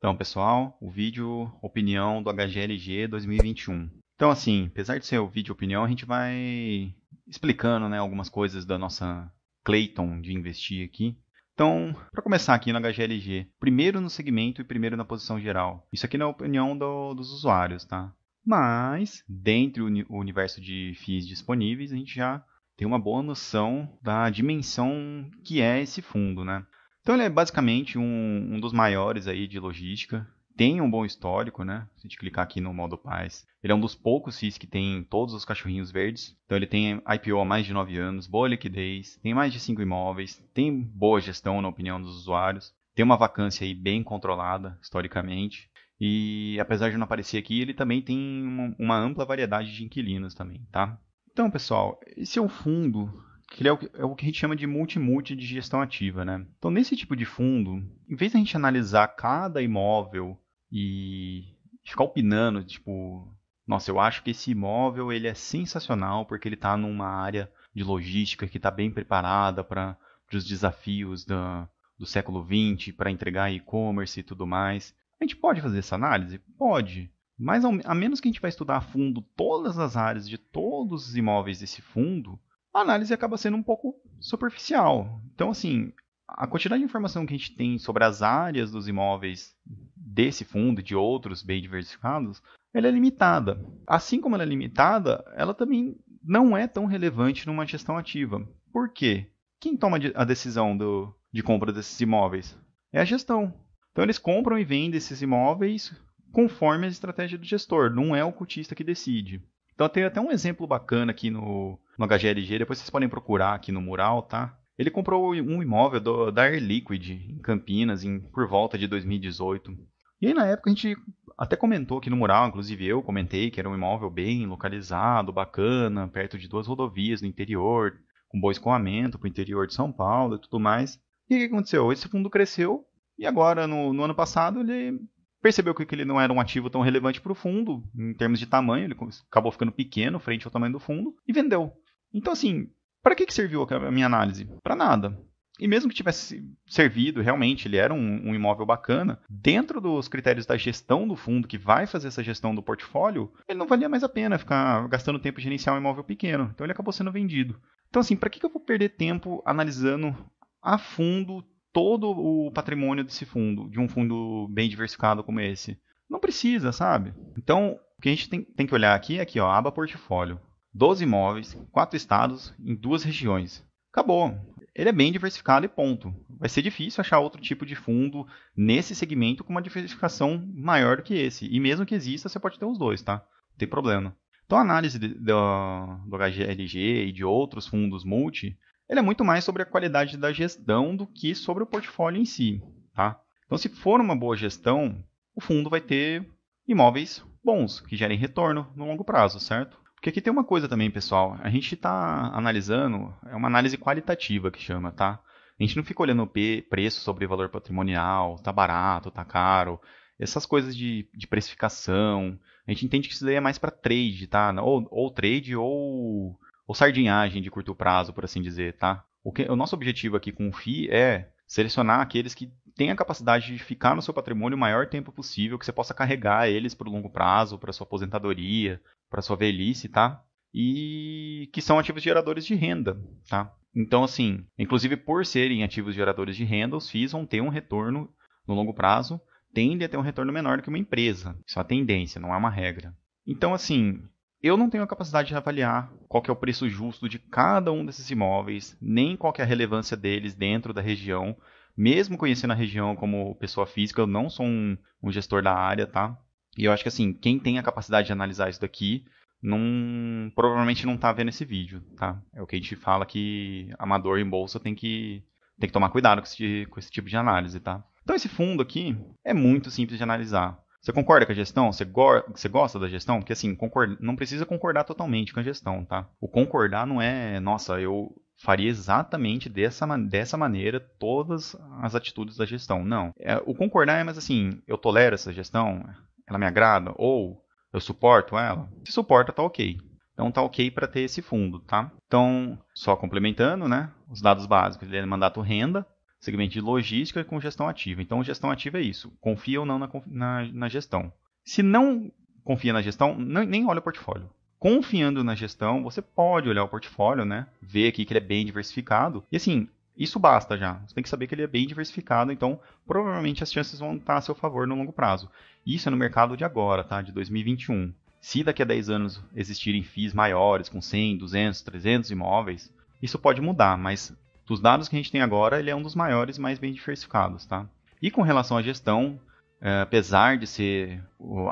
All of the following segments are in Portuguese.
Então, pessoal, o vídeo opinião do HGLG 2021. Então, assim, apesar de ser o vídeo opinião, a gente vai explicando né, algumas coisas da nossa Clayton de investir aqui. Então, para começar aqui no HGLG, primeiro no segmento e primeiro na posição geral. Isso aqui na opinião do, dos usuários, tá? Mas, dentro do universo de FIIs disponíveis, a gente já tem uma boa noção da dimensão que é esse fundo, né? Então ele é basicamente um, um dos maiores aí de logística. Tem um bom histórico, né? Se a gente clicar aqui no modo paz. Ele é um dos poucos FIIs que tem todos os cachorrinhos verdes. Então ele tem IPO há mais de 9 anos, boa liquidez, tem mais de 5 imóveis, tem boa gestão na opinião dos usuários, tem uma vacância aí bem controlada historicamente. E apesar de não aparecer aqui, ele também tem uma, uma ampla variedade de inquilinos também, tá? Então, pessoal, esse é um fundo que é o, é o que a gente chama de multi-multi de gestão ativa, né? Então, nesse tipo de fundo, em vez de a gente analisar cada imóvel e ficar opinando, tipo, nossa, eu acho que esse imóvel ele é sensacional porque ele está numa área de logística que está bem preparada para os desafios da, do século XX, para entregar e-commerce e tudo mais. A gente pode fazer essa análise? Pode. Mas a menos que a gente vai estudar a fundo todas as áreas de todos os imóveis desse fundo, a análise acaba sendo um pouco superficial. Então, assim, a quantidade de informação que a gente tem sobre as áreas dos imóveis desse fundo e de outros bem diversificados, ela é limitada. Assim como ela é limitada, ela também não é tão relevante numa gestão ativa. Por quê? Quem toma a decisão do, de compra desses imóveis? É a gestão. Então eles compram e vendem esses imóveis conforme a estratégia do gestor, não é o cotista que decide. Então tem até um exemplo bacana aqui no, no HGLG, depois vocês podem procurar aqui no mural, tá? Ele comprou um imóvel do, da Air Liquid em Campinas em, por volta de 2018. E aí na época a gente até comentou aqui no mural, inclusive eu comentei que era um imóvel bem localizado, bacana, perto de duas rodovias no interior, com bom escoamento para o interior de São Paulo e tudo mais. E o que aconteceu? Esse fundo cresceu e agora, no, no ano passado, ele percebeu que ele não era um ativo tão relevante para o fundo, em termos de tamanho, ele acabou ficando pequeno frente ao tamanho do fundo e vendeu. Então, assim, para que, que serviu a minha análise? Para nada. E mesmo que tivesse servido, realmente, ele era um, um, imóvel bacana, dentro dos critérios da gestão do fundo, que vai fazer essa gestão do portfólio, ele não valia mais a pena ficar gastando tempo de gerenciar um imóvel pequeno. Então ele acabou sendo vendido. Então, assim, para que, que eu vou perder tempo analisando a fundo todo o patrimônio desse fundo, de um fundo bem diversificado como esse? Não precisa, sabe? Então, o que a gente tem, tem que olhar aqui é aqui, ó, aba portfólio. 12 imóveis, 4 estados, em duas regiões. Acabou. Ele é bem diversificado e ponto. Vai ser difícil achar outro tipo de fundo nesse segmento com uma diversificação maior do que esse. E mesmo que exista, você pode ter os dois, tá? Não tem problema. Então a análise do, do HGLG e de outros fundos multi ele é muito mais sobre a qualidade da gestão do que sobre o portfólio em si. Tá? Então, se for uma boa gestão, o fundo vai ter imóveis bons, que gerem retorno no longo prazo, certo? Porque aqui tem uma coisa também, pessoal. A gente está analisando, é uma análise qualitativa que chama, tá? A gente não fica olhando o preço sobre valor patrimonial, tá barato, tá caro, essas coisas de, de precificação. A gente entende que isso daí é mais para trade, tá? Ou, ou trade ou ou sardinhagem de curto prazo, por assim dizer, tá? O, que, o nosso objetivo aqui com o FI é selecionar aqueles que têm a capacidade de ficar no seu patrimônio o maior tempo possível, que você possa carregar eles para o longo prazo, para sua aposentadoria, para sua velhice, tá? E que são ativos geradores de renda, tá? Então, assim, inclusive por serem ativos geradores de renda, os FIIs vão ter um retorno no longo prazo, tende a ter um retorno menor do que uma empresa. Isso é uma tendência, não é uma regra. Então, assim, eu não tenho a capacidade de avaliar qual é o preço justo de cada um desses imóveis, nem qual é a relevância deles dentro da região. Mesmo conhecendo a região como pessoa física, eu não sou um, um gestor da área, tá? E eu acho que assim, quem tem a capacidade de analisar isso daqui, não, provavelmente não está vendo esse vídeo, tá? É o que a gente fala que amador em bolsa tem que, tem que tomar cuidado com esse, com esse tipo de análise, tá? Então esse fundo aqui é muito simples de analisar. Você concorda com a gestão? Você, go você gosta da gestão? Porque assim, não precisa concordar totalmente com a gestão, tá? O concordar não é, nossa, eu faria exatamente dessa, dessa maneira todas as atitudes da gestão. Não. É, o concordar é mais assim, eu tolero essa gestão, ela me agrada, ou eu suporto ela. Se suporta, tá ok. Então tá ok para ter esse fundo, tá? Então, só complementando, né? Os dados básicos, ele é mandato renda, segmento de logística com gestão ativa. Então, gestão ativa é isso. Confia ou não na, na, na gestão. Se não confia na gestão, não, nem olha o portfólio. Confiando na gestão, você pode olhar o portfólio, né? Ver aqui que ele é bem diversificado. E assim, isso basta já. Você tem que saber que ele é bem diversificado, então provavelmente as chances vão estar a seu favor no longo prazo. Isso é no mercado de agora, tá? De 2021. Se daqui a 10 anos existirem FIIs maiores, com 100, 200, 300 imóveis, isso pode mudar, mas dos dados que a gente tem agora, ele é um dos maiores mais bem diversificados, tá? E com relação à gestão, é, apesar de ser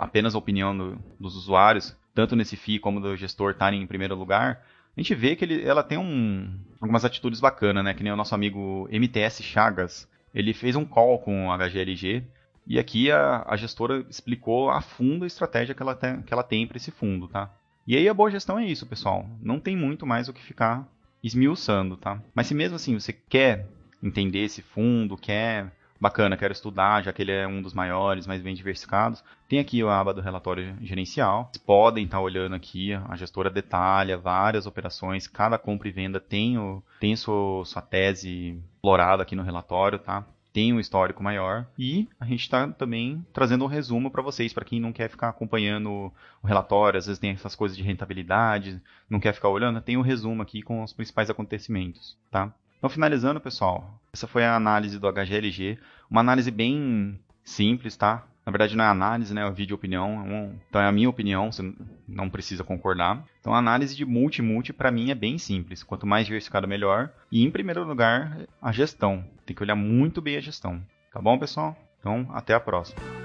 apenas a opinião do, dos usuários, tanto nesse FII como do gestor estarem em primeiro lugar, a gente vê que ele, ela tem um, algumas atitudes bacanas, né? Que nem o nosso amigo MTS Chagas, ele fez um call com a HGLG e aqui a, a gestora explicou a fundo a estratégia que ela tem, que ela tem para esse fundo, tá? E aí a boa gestão é isso, pessoal. Não tem muito mais o que ficar esmiuçando, tá? Mas se mesmo assim você quer entender esse fundo, quer bacana, quero estudar, já que ele é um dos maiores, mais bem diversificados. Tem aqui a aba do relatório gerencial. Vocês podem estar olhando aqui, a gestora detalha várias operações, cada compra e venda tem, o, tem sua, sua tese explorada aqui no relatório, tá? Tem um histórico maior e a gente está também trazendo um resumo para vocês, para quem não quer ficar acompanhando o relatório, às vezes tem essas coisas de rentabilidade, não quer ficar olhando, tem um resumo aqui com os principais acontecimentos, tá? Então, finalizando, pessoal, essa foi a análise do HGLG, uma análise bem simples, tá? Na verdade, não é análise, né? É vídeo opinião. É então, é a minha opinião, você não precisa concordar. Então, a análise de multi-multi, para mim, é bem simples. Quanto mais diversificado, melhor. E, em primeiro lugar, a gestão. Tem que olhar muito bem a gestão. Tá bom, pessoal? Então, até a próxima.